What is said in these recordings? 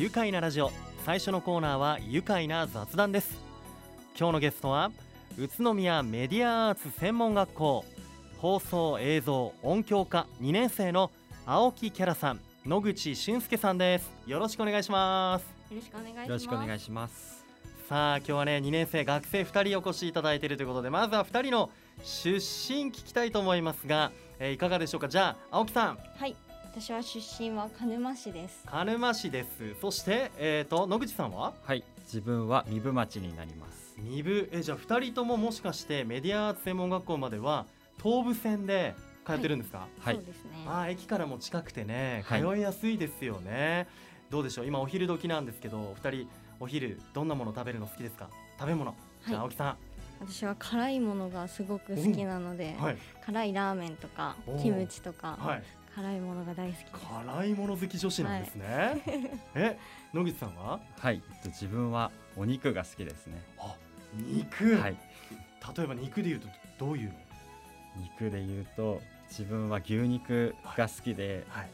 愉快なラジオ。最初のコーナーは愉快な雑談です。今日のゲストは宇都宮メディアアーツ専門学校放送映像音響科2年生の青木キャラさん野口俊介さんです。よろしくお願いします。よろしくお願いします。よろしくお願いしますさあ今日はね2年生学生2人お越しいただいているということでまずは2人の出身聞きたいと思いますが、えーいかがでしょうか？じゃあ青木さん。はい私は出身は鹿沼市です。鹿沼市です。そしてえっ、と野口さんは？はい。自分は壬生町になります。二部？えじゃあ2人とももしかしてメディアアーツ専門学校までは東武線で通ってるんですか、はい。そうですね。あー駅からも近くてねはい。通いやすいですよね、どうでしょう？今お昼時なんですけどお二人お昼どんなもの食べるの好きですか？食べ物、じゃあ青木さ私は辛いものがすごく好きなので、ん。はい。辛いラーメンとかキムチとか、はい辛いものが大好きです。辛いもの好き女子なんですね、え野口さんは？はい。えっと自分はお肉が好きですね。あ肉、はい。例えば肉で言うとどういうの？肉で言うと自分は牛肉が好きで、はい。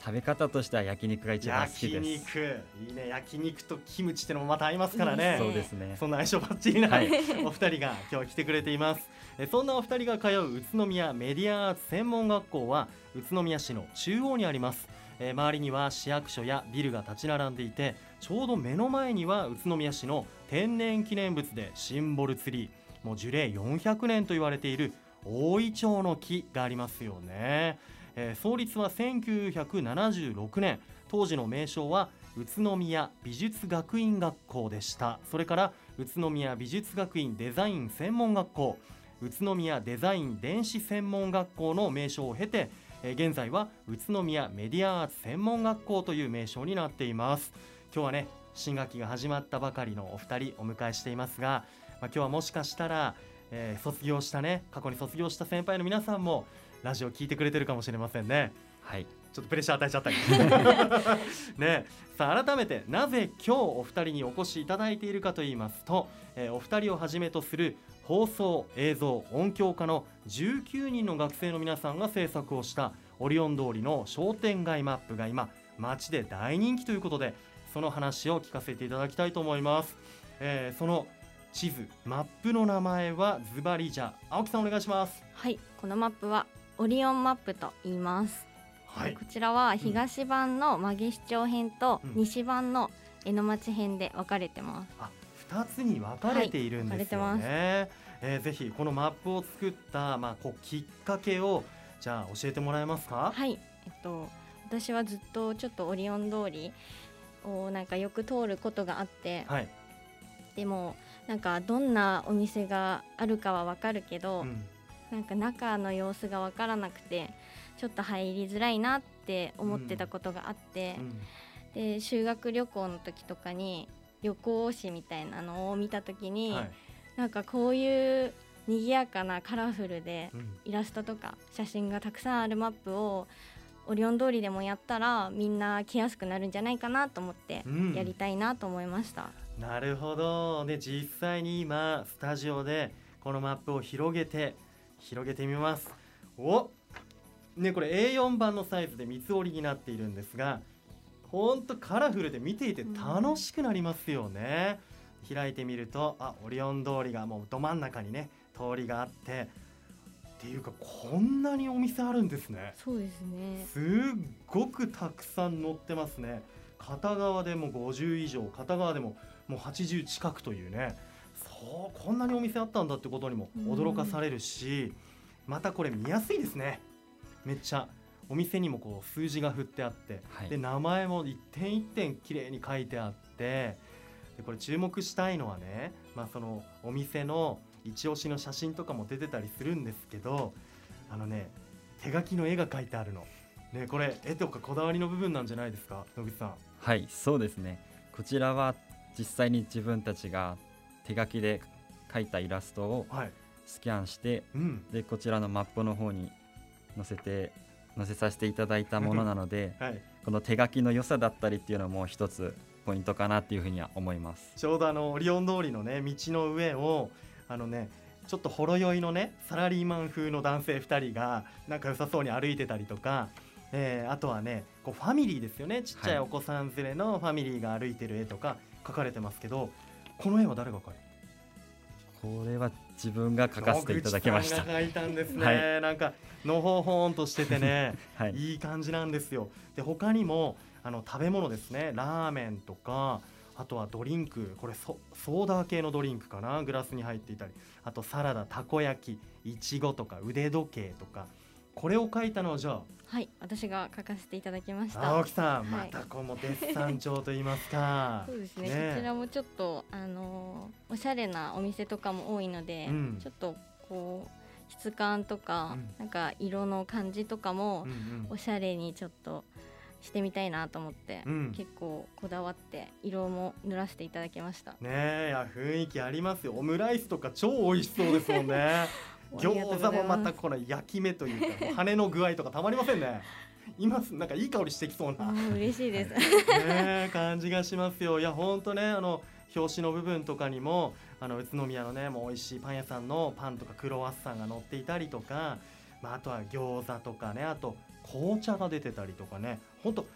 食べ方としては焼肉が一番好き焼です。肉。いいね。焼肉とキムチってのもまた合いますからね。いいそうですね。そんな相性バッチリな、はい。お二人が今日は来てくれています。えそんなお二人が通う宇都宮メディアアーツ専門学校は宇都宮市の中央にあります。えー周りには市役所やビルが立ち並んでいてちょうど目の前には宇都宮市の天然記念物でシンボルツリーもう樹齢400年と言われている大イチョウの木がありますよね、えー創立は1976年。当時の名称は宇都宮美術学院学校でした。それから宇都宮美術学院デザイン専門学校。宇都宮デザイン電子専門学校の名称を経てえー現在は宇都宮メディアアーツ専門学校という名称になっています。今日はね新学期が始まったばかりのお二人お迎えしていますが、まあ、今日はもしかしたら、えー卒業したね過去に卒業した先輩の皆さんもラジオ聞いてくれてるかもしれませんね。はい。ちょっとプレッシャー与えちゃった。り ね。さあ改めてなぜ今日お二人にお越しいただいているかと言いますと、えーお二人をはじめとする放送映像音響科の19人の学生の皆さんが制作をしたオリオン通りの商店街マップが今街で大人気ということでその話を聞かせていただきたいと思います、えー、その地図マップの名前はズバリじゃ青木さんお願いします。はいこのマップはオリオンマップと言います。はい、こちらは東版の馬毛市長編と西版の江ノ町編で分かれてます、うん二つに分かれているんですよね、はい、えー、ぜひこのマップを作った、まあ、こうきっかけをじゃあ教えてもらえますか？はいえっと私はずっとちょっとオリオン通りをなんかよく通ることがあって、はい、でもなんかどんなお店があるかはわかるけど、うん、なんか中の様子がわからなくてちょっと入りづらいなって思ってたことがあって、うん。うん、で修学旅行の時とかに旅行誌みたいなのを見た時に、はい。なんかこういう賑やかなカラフルでうんイラストとか写真がたくさんあるマップをオリオン通りでもやったらみんな来やすくなるんじゃないかなと思ってうんやりたいなと思いました。なるほど。で実際に今スタジオでこのマップを広げて広げてみます。お、ねこれ A4 版のサイズで三つ折りになっているんですが、ほんとカラフルで見ていて楽しくなりますよね。開いてみるとあオリオン通りがもうど真ん中にね通りがあってっていうかこんなにお店あるんですね。そうですね。すっごくたくさん載ってますね。片側でも50以上片側でももう80近くというね。そうこんなにお店あったんだってことにも驚かされるしまたこれ見やすいですね。めっちゃお店にもこう数字が振ってあって、はいで名前も一点一点綺麗に書いてあってでこれ注目したいのはね、まあ、そのお店の一押しの写真とかも出てたりするんですけどあのね手書きの絵が描いてあるの。ね、これ絵とかこだわりの部分なんじゃないですか野口さん。はいそうですねこちらは実際に自分たちが手書きで描いたイラストをはい、スキャンしてうんでこちらのマップの方に載せて載せさせていただいたものなので はい、この手書きの良さだったりっていうのも一つポイントかなっていうふうには思います。ちょうどあのオリオン通りのね道の上をあのねちょっとほろ酔いのねサラリーマン風の男性2人が仲良さそうに歩いてたりとかえーあとはねこうファミリーですよね。ちっちゃいお子さん連れのファミリーが歩いてる絵とか描かれてますけどこの絵は誰が描いたこれは自分が描かせていただきました。野口さんが描いたんですね、はなんかのほほんとしててね。はい。いい感じなんですよ。で他にもあの食べ物ですね。ラーメンとかあとはドリンク。これソソーダ系のドリンクかな。グラスに入っていたり。あとサラダたこ焼きいちごとか腕時計とかこれを描いたのはじゃはい私が書かせていただきました。あ青木さん、はい。またこのデッサン調と言いますか。そうですねね。こちらもちょっとあのーおしゃれなお店とかも多いので、うん。ちょっとこう質感とか、うん。なんか色の感じとかもうんうん。おしゃれにちょっとしてみたいなと思って、うん。結構こだわって色も塗らせていただきました。ねえいや雰囲気ありますよ。オムライスとか超美味しそうですもんね 餃子もますたこの焼き目というか羽の具合とかたまりませんね。今すなんかいい香りしてきそうな。嬉しいです。ねえ感じがしますよ。いや本当ねあの表紙の部分とかにもあの宇都宮のねもう美味しいパン屋さんのパンとかクロワッサンが乗っていたりとか、まあ、あとは餃子とかねあと紅茶が出てたりとかね。本当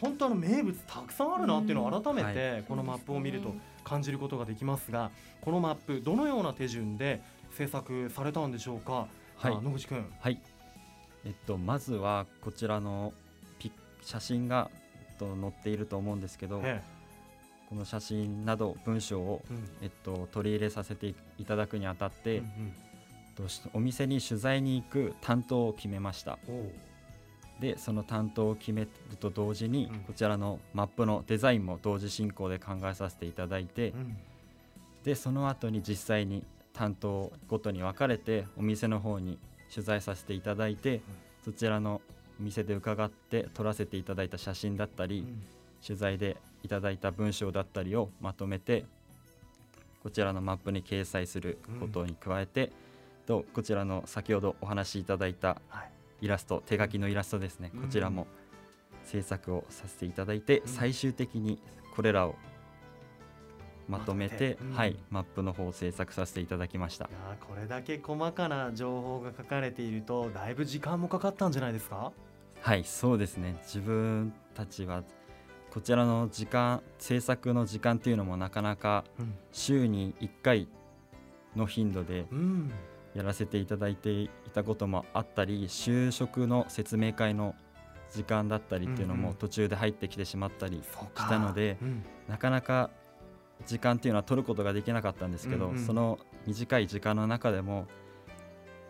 本当あの名物たくさんあるなっていうのを改めうんてこのマップを見ると感じることができますがこのマップどのような手順で制作されたんでしょうか、はい。あ野口くん。はい。えっとまずはこちらのピ写真が、えっと、載っていると思うんですけどえこの写真など文章を、えうん。えっと、取り入れさせていただくにあたって、うんうん。お店に取材に行く担当を決めました。でその担当を決めると同時に、うん。こちらのマップのデザインも同時進行で考えさせていただいて、うん。でその後に実際に担当ごとに分かれてお店の方に取材させていただいて、そちらのお店で伺って撮らせていただいた写真だったり、うん。取材でいただいた文章だったりをまとめてこちらのマップに掲載することに加えて、とこちらの先ほどお話しいただいたはい。イラスト手書きのイラストですね、うん。こちらも制作をさせていただいて、うん。最終的にこれらをまとめてて。うん。はい、マップの方を制作させていただきました。いやーこれだけ細かな情報が書かれているとだいぶ時間もかかったんじゃないですか？はいそうですね。自分たちはこちらの時間制作の時間っていうのもなかなかうん、週に1回の頻度でうん、やらせていただいていたこともあったり就職の説明会の時間だったりっていうのも途中で入ってきてしまったりしたのでうん。なかなか時間っていうのは取ることができなかったんですけど、うんうん。その短い時間の中でも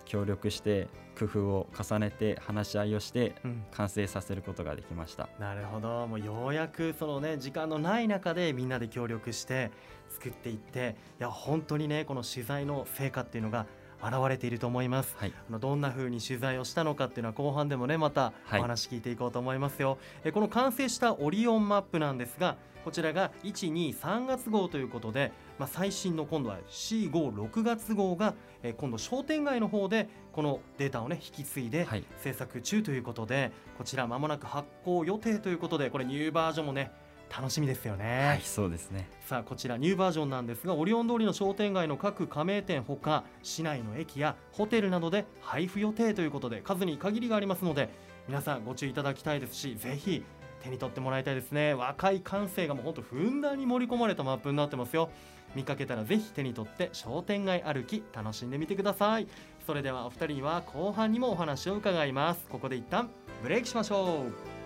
協力して工夫を重ねて話し合いをしてうん。完成させることができました。なるほど。もうようやくそのね時間のない中でみんなで協力して作っていっていや本当にねこの取材の成果っていうのが現れていると思います。はい、あのどんな風に取材をしたのかっていうのは後半でもねまたはい。お話聞いていこうと思いますよ、えこの完成したオリオンマップなんですがこちらが123月号ということで、まあ、最新の今度は456月号が、え今度商店街の方でこのデータをね引き継いではい、制作中ということでこちら間もなく発行予定ということでこれニューバージョンもね楽しみですよね。はい、そうですね。さあこちらニューバージョンなんですがオリオン通りの商店街の各加盟店ほか市内の駅やホテルなどで配布予定ということで数に限りがありますので皆さんご注意いただきたいですしぜひ手に取ってもらいたいですね。若い感性がもうほんとふんだんに盛り込まれたマップになってますよ。見かけたらぜひ手に取って商店街歩き楽しんでみてください。それではお二人には後半にもお話を伺います。ここで一旦ブレイクしましょう。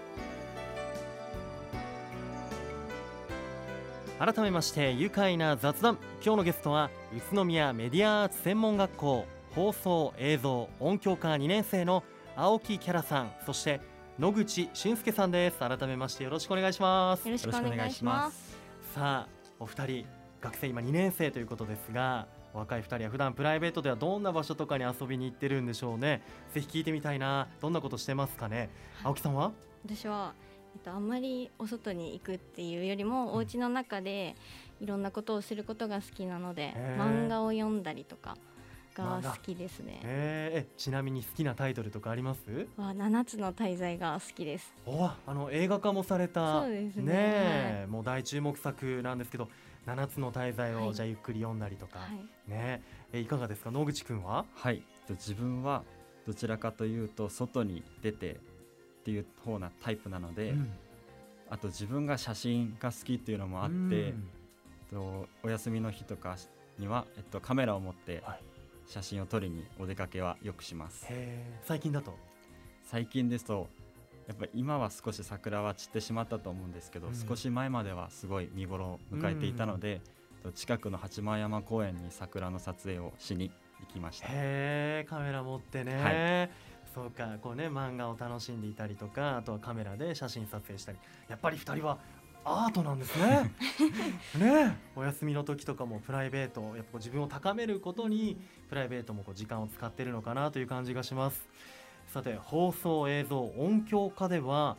改めまして愉快な雑談。今日のゲストは宇都宮メディアアーツ専門学校放送映像音響科2年生の青木キャラさん。そして野口俊介さんです。改めましてよろしくお願いします。よろしくお願いします。さあお二人学生今2年生ということですがお若い2人は普段プライベートではどんな場所とかに遊びに行ってるんでしょうね。ぜひ聞いてみたいな。どんなことしてますかね。青木さんは？私は、えっと、あんまりお外に行くっていうよりも、お家の中でいろんなことをすることが好きなので漫画を読んだりとかが好きですね。えー。えちなみに好きなタイトルとかあります？は七つの大罪が好きです。おあの映画化もされた。そうですね。え。もう大注目作なんですけど七つの大罪をはい。じゃあゆっくり読んだりとか、はい。ねえ。いかがですか？野口くんは？はい、と自分はどちらかというと外に出てっていう方なタイプなので、うん。あと自分が写真が好きっていうのもあって、うん。とお休みの日とかには、えっと、カメラを持ってはい写真を撮りにお出かけはよくします。最近だと？最近ですとやっぱ今は少し桜は散ってしまったと思うんですけど、うん。少し前まではすごい見頃を迎えていたので、近くの八幡山公園に桜の撮影をしに行きました。へえカメラ持ってね、はそうかこうね漫画を楽しんでいたりとかあとはカメラで写真撮影したり。やっぱり2人はアートなんですね。ね。お休みの時とかもプライベートやっぱ自分を高めることにプライベートもこう時間を使ってるのかなという感じがします。さて放送映像音響科では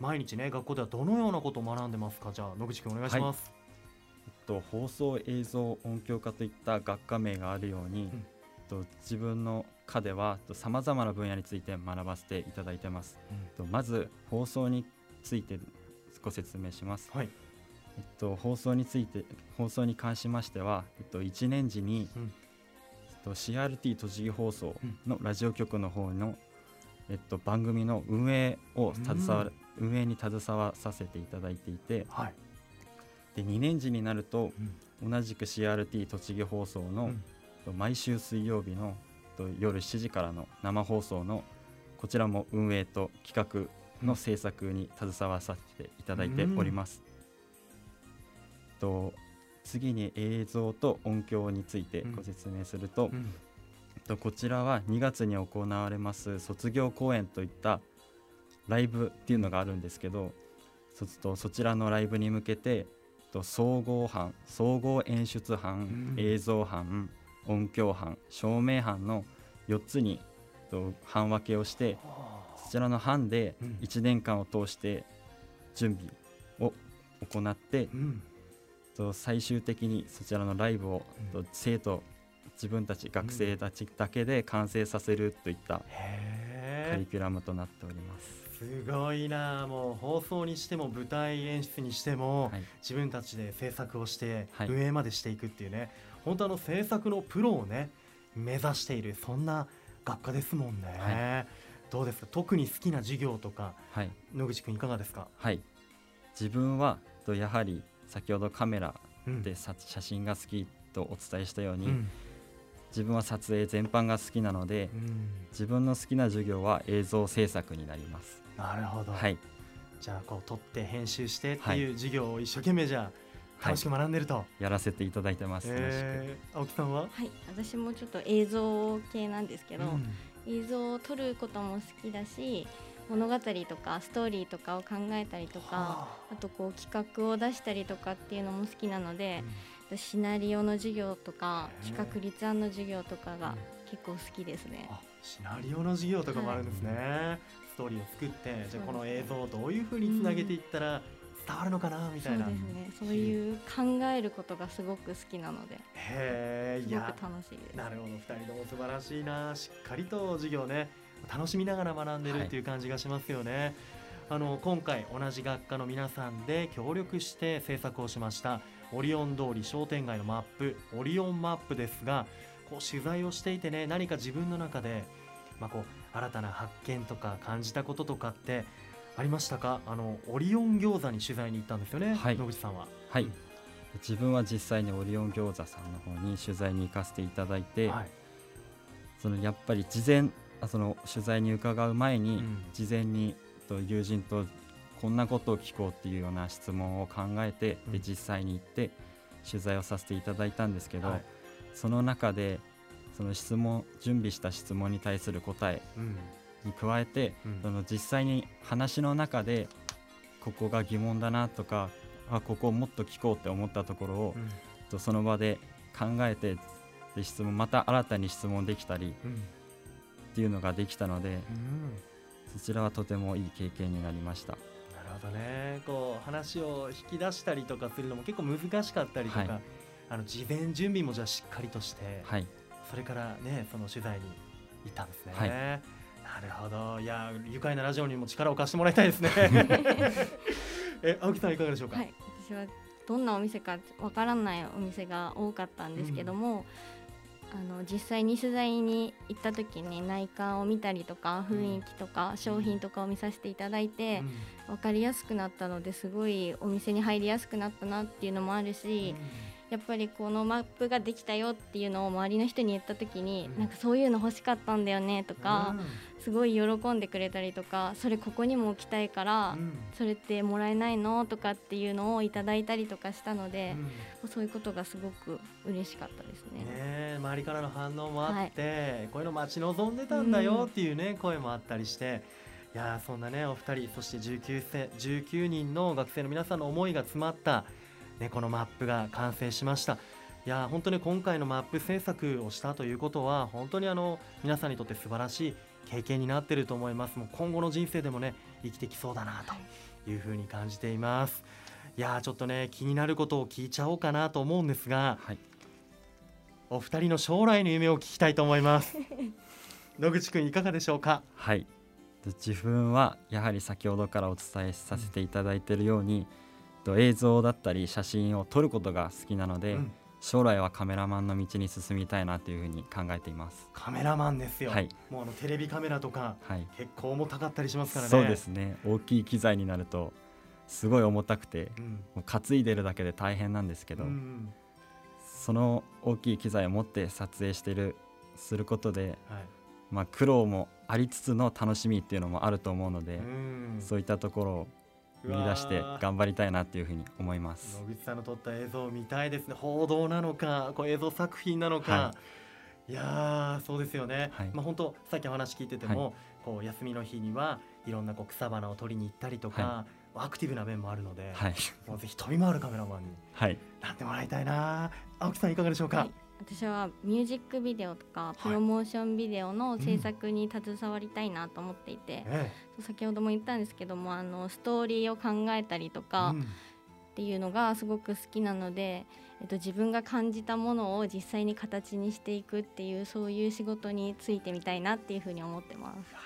毎日ね学校ではどのようなことを学んでますか？じゃあ野口君お願いします、えっと、放送映像音響科といった学科名があるように、ん。えっと自分の科ではさまざまな分野について学ばせていただいてます。えっとまず放送についてご説明します。はい。えっと、放送について放送に関しましては、えっと、1年時に、うん。えっと、CRT 栃木放送のラジオ局の方の、えっと、番組の運営を携わる、運営に携わさせていただいていてはい、で2年時になると同じく CRT 栃木放送の、うん。毎週水曜日のと夜7時からの生放送のこちらも運営と企画の制作に携わさせていただいております。と次に映像と音響についてご説明すると、うん。とこちらは2月に行われます卒業公演といったライブっていうのがあるんですけどそとそちらのライブに向けてと総合班総合演出班、うん。映像班音響班照明班の4つにと班分けをしてそちらの班でうん。1年間を通して準備を行ってうん。と最終的にそちらのライブをうん。と生徒自分たち学生たちだけで完成させるといったカへリキュラムとなっております。えすごいな。もう放送にしても舞台演出にしても、はい、自分たちで制作をしてはい。運営までしていくっていうね、本当あの制作のプロをね目指しているそんな学科ですもんね、はどうですか？特に好きな授業とかはい、野口くんいかがですか、はい、自分はとやはり先ほどカメラうん。でさ写真が好きとお伝えしたように、うん。自分は撮影全般が好きなのでうん。自分の好きな授業は映像制作になります。なるほど、はい、じゃあこう撮って編集してってはい。いう授業を一生懸命じゃあ楽しく学んでると、やらせていただいてます。楽しく。えー。青木さんは、はい。私もちょっと映像系なんですけど、うん映像を撮ることも好きだし物語とかストーリーとかを考えたりとかはあ。とこう企画を出したりとかっていうのも好きなのあでうん。シナリオの授業とか企画立案の授業とかがうん結構好きですね。あシナリオの授業とかもあるんですね、ストーリーを作ってじゃあこの映像をどういうふうにつなげていったら伝わるのかなみたそういな、ですね。そういう考えることがすごく好きなのでへえいすごくや楽しいです。なるほど。2人とも素晴らしいな。しっかりと授業ね楽しみながら学んでるっていう感じがしますよね、あの今回同じ学科の皆さんで協力して制作をしましたオリオン通り商店街のマップオリオンマップですがこう取材をしていてね何か自分の中で、まあ、こう新たな発見とか感じたこととかってありましたか？あのオリオン餃子に取材に行ったんですよね、はい。野口さんは。はい。うん。自分は実際にオリオン餃子さんの方に取材に行かせていただいて、はい。そのやっぱり事前あその取材に伺う前に、うん。事前にと友人とこんなことを聞こうっていうような質問を考えて、うん。で実際に行って取材をさせていただいたんですけど、はい。その中でその質問準備した質問に対する答えうんに加えて、うん。その実際に話の中でここが疑問だなとかあここをもっと聞こうって思ったところを、うん。とその場で考えてで質問また新たに質問できたりうん。っていうのができたのでうん。そちらはとてもいい経験になりました。なるほどね。こう話を引き出したりとかするのも結構難しかったりとか、はい。あの事前準備もじゃあしっかりとして、はい、それからねその取材に行ったんですね。はいなるほど。いや愉快なラジオにも力を貸してもらいたいですね。え青木さんいかがでしょうか？はい、私はどんなお店かわからないお店が多かったんですけども、あの実際に取材に行った時に内観を見たりとか雰囲気とか商品とかを見させていただいて分かりやすくなったのですごいお店に入りやすくなったなっていうのもあるしやっぱりこのマップができたよっていうのを周りの人に言った時に、なんかそういうの欲しかったんだよねとか、すごい喜んでくれたりとかそれここにも置きたいから、それってもらえないのとかっていうのをいただいたりとかしたので、そういうことがすごく嬉しかったですね。ね周りからの反応もあって、はい、こういうの待ち望んでたんだよっていうね、声もあったりして。いやそんなねお二人そして 19, 世19人の学生の皆さんの思いが詰まったね、このマップが完成しました。いや本当に今回のマップ制作をしたということは本当にあの皆さんにとって素晴らしい経験になっていると思います。もう今後の人生でもね生きてきそうだなというふうに感じています。いやちょっとね気になることを聞いちゃおうかなと思うんですが、はい、お二人の将来の夢を聞きたいと思います。野口くんいかがでしょうか？はい。自分はやはり先ほどからお伝えさせていただいているように、うんと映像だったり写真を撮ることが好きなので、うん、将来はカメラマンの道に進みたいなというふうに考えています。カメラマンですよ、はい、もうあのテレビカメラとか、はい、結構重たかったりしますからね。そうですね。大きい機材になるとすごい重たくて、うん、もう担いでるだけで大変なんですけど、うん、その大きい機材を持って撮影してるすることで、はい、まあ、苦労もありつつの楽しみっていうのもあると思うので、うん、そういったところを見出して頑張りたいなっていうふうに思います。野口さんの撮った映像を見たいですね。報道なのかこう映像作品なのか、はい、いやそうですよね、はい、まあ本当さっきお話聞いてても、はい、こう休みの日にはいろんなこう草花を撮りに行ったりとか、アクティブな面もあるので、もうぜひ飛び回るカメラマンになってもらいたいな青木さんいかがでしょうか、私はミュージックビデオとかプロモーションビデオの制作に携わりたいなと思っていて、うん、先ほども言ったんですけどもあのストーリーを考えたりとかっていうのがすごく好きなので、えっと、自分が感じたものを実際に形にしていくっていうそういう仕事についてみたいなっていうふうに思ってます。か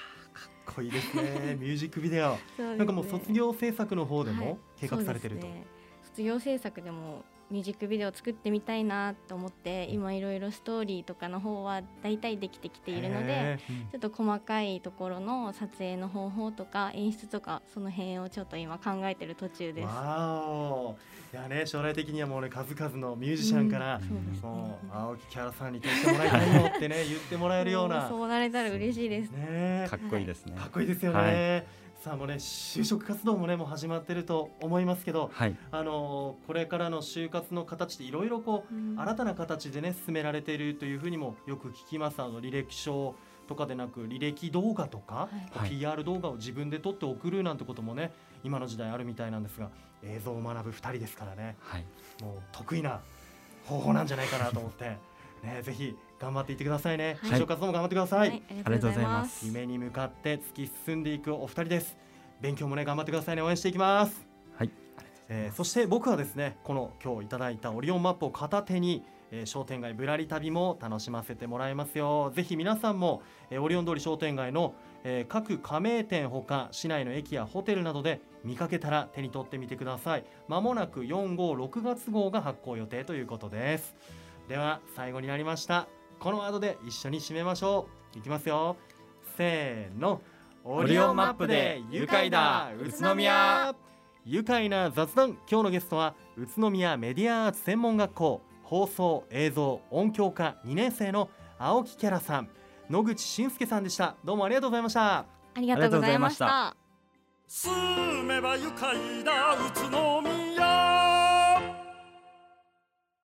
っこいいですね。ミュージックビデオ、ね、なんかもう卒業制作の方でも計画されてると、はいね、卒業制作でもミュージックビデオを作ってみたいなと思って今いろいろストーリーとかの方は大体できてきているのでちょっと細かいところの撮影の方法とか演出とかその辺をちょっと今考えてる途中です。わいやね将来的にはもうね数々のミュージシャンから、うん、もう青木キャラさんに撮ってもらいたいよってね言ってもらえるような。そうなれたら嬉しいです。ね。かっこいいですね。かっこいいですよね、はいさあもうね就職活動もねもう始まってると思いますけど、はい、あのこれからの就活の形でいろいろこう、うん、新たな形でね進められているというふうにもよく聞きます。あの履歴書とかでなく履歴動画とか、はい、PR 動画を自分で撮って送るなんてこともね今の時代あるみたいなんですが映像を学ぶ2人ですからね、はい、もう得意な方法なんじゃないかなと思って。ね、ぜひ頑張っていってくださいね。就職活動も頑張ってください。はい、ありがとうございます。夢に向かって突き進んでいくお二人です。勉強もね頑張ってくださいね。応援していきます。はい。えー、そして僕はですね、この今日いただいたオリオンマップを片手に、えー、商店街ぶらり旅も楽しませてもらいますよ。ぜひ皆さんも、えー、オリオン通り商店街の、えー、各加盟店ほか市内の駅やホテルなどで見かけたら手に取ってみてください。まもなく4号6月号が発行予定ということです。では最後になりました。このワードで一緒に締めましょう。いきますよ。せーの。オリオンマップで愉快だ。宇都宮。愉快な雑談。今日のゲストは宇都宮メディアアーツ専門学校。放送映像音響科2年生の青木キャラさん。野口晋介さんでした。どうもありがとうございました。ありがとうございました。住めば愉快だ。宇